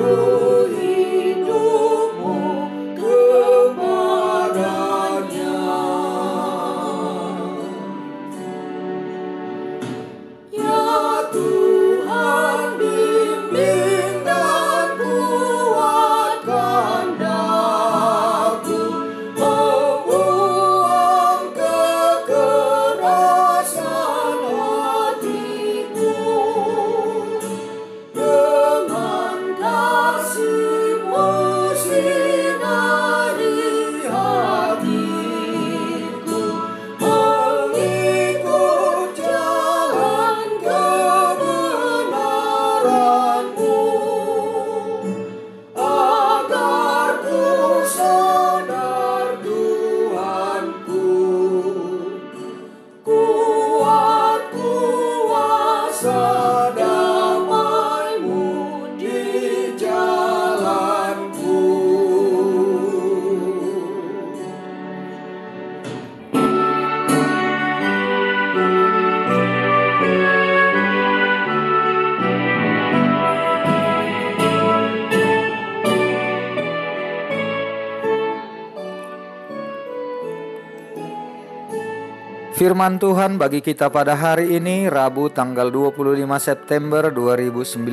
through. Firman Tuhan bagi kita pada hari ini Rabu tanggal 25 September 2019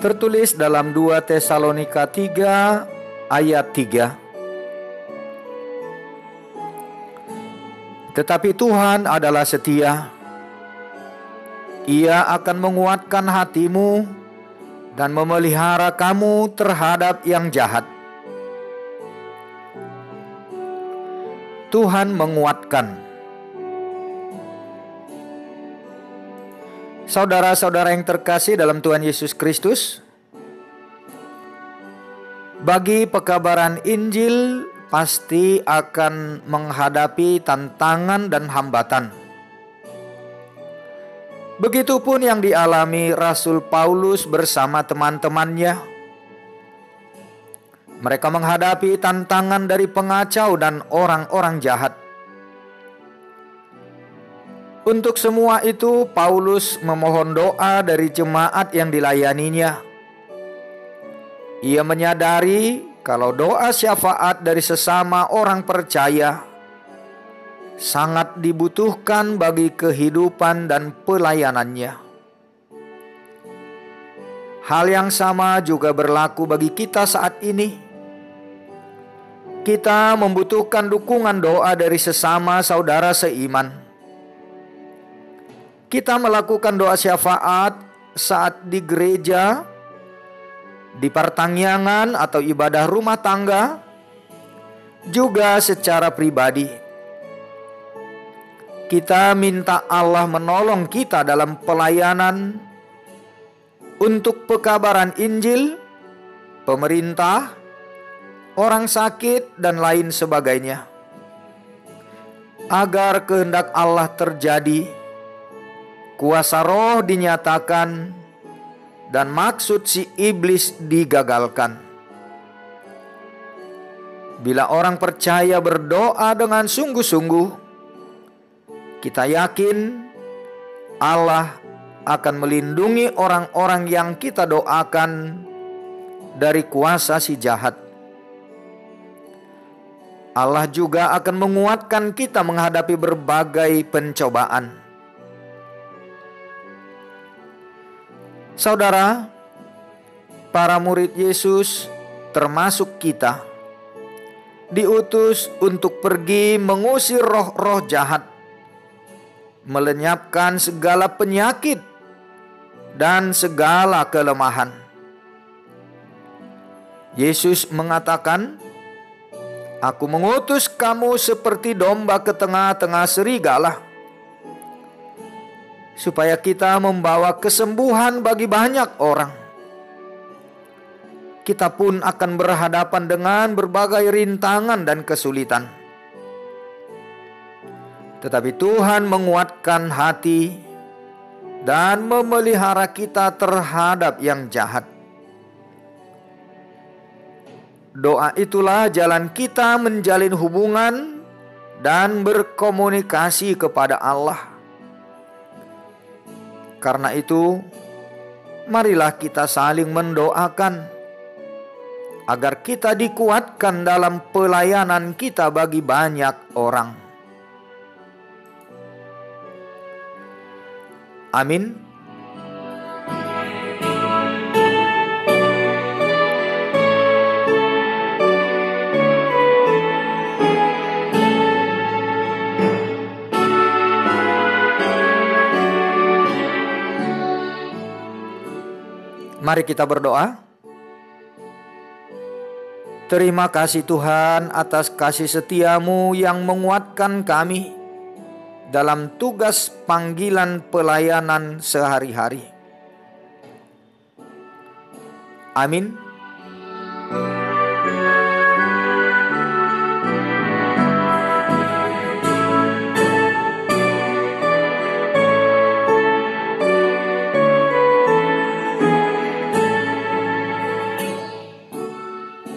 Tertulis dalam 2 Tesalonika 3 ayat 3 Tetapi Tuhan adalah setia. Ia akan menguatkan hatimu dan memelihara kamu terhadap yang jahat Tuhan menguatkan. Saudara-saudara yang terkasih dalam Tuhan Yesus Kristus, bagi pekabaran Injil pasti akan menghadapi tantangan dan hambatan. Begitupun yang dialami Rasul Paulus bersama teman-temannya. Mereka menghadapi tantangan dari pengacau dan orang-orang jahat. Untuk semua itu, Paulus memohon doa dari jemaat yang dilayaninya. Ia menyadari kalau doa syafaat dari sesama orang percaya sangat dibutuhkan bagi kehidupan dan pelayanannya. Hal yang sama juga berlaku bagi kita saat ini. Kita membutuhkan dukungan doa dari sesama saudara seiman. Kita melakukan doa syafaat saat di gereja di pertangyangan atau ibadah rumah tangga, juga secara pribadi. Kita minta Allah menolong kita dalam pelayanan untuk pekabaran Injil, pemerintah, orang sakit, dan lain sebagainya, agar kehendak Allah terjadi. Kuasa roh dinyatakan dan maksud si iblis digagalkan. Bila orang percaya berdoa dengan sungguh-sungguh, kita yakin Allah akan melindungi orang-orang yang kita doakan dari kuasa si jahat. Allah juga akan menguatkan kita menghadapi berbagai pencobaan. Saudara, para murid Yesus, termasuk kita, diutus untuk pergi mengusir roh-roh jahat, melenyapkan segala penyakit dan segala kelemahan. Yesus mengatakan, "Aku mengutus kamu seperti domba ke tengah-tengah serigala." supaya kita membawa kesembuhan bagi banyak orang. Kita pun akan berhadapan dengan berbagai rintangan dan kesulitan. Tetapi Tuhan menguatkan hati dan memelihara kita terhadap yang jahat. Doa itulah jalan kita menjalin hubungan dan berkomunikasi kepada Allah karena itu, marilah kita saling mendoakan agar kita dikuatkan dalam pelayanan kita bagi banyak orang. Amin. Mari kita berdoa. Terima kasih Tuhan atas kasih setiamu yang menguatkan kami dalam tugas panggilan pelayanan sehari-hari. Amin.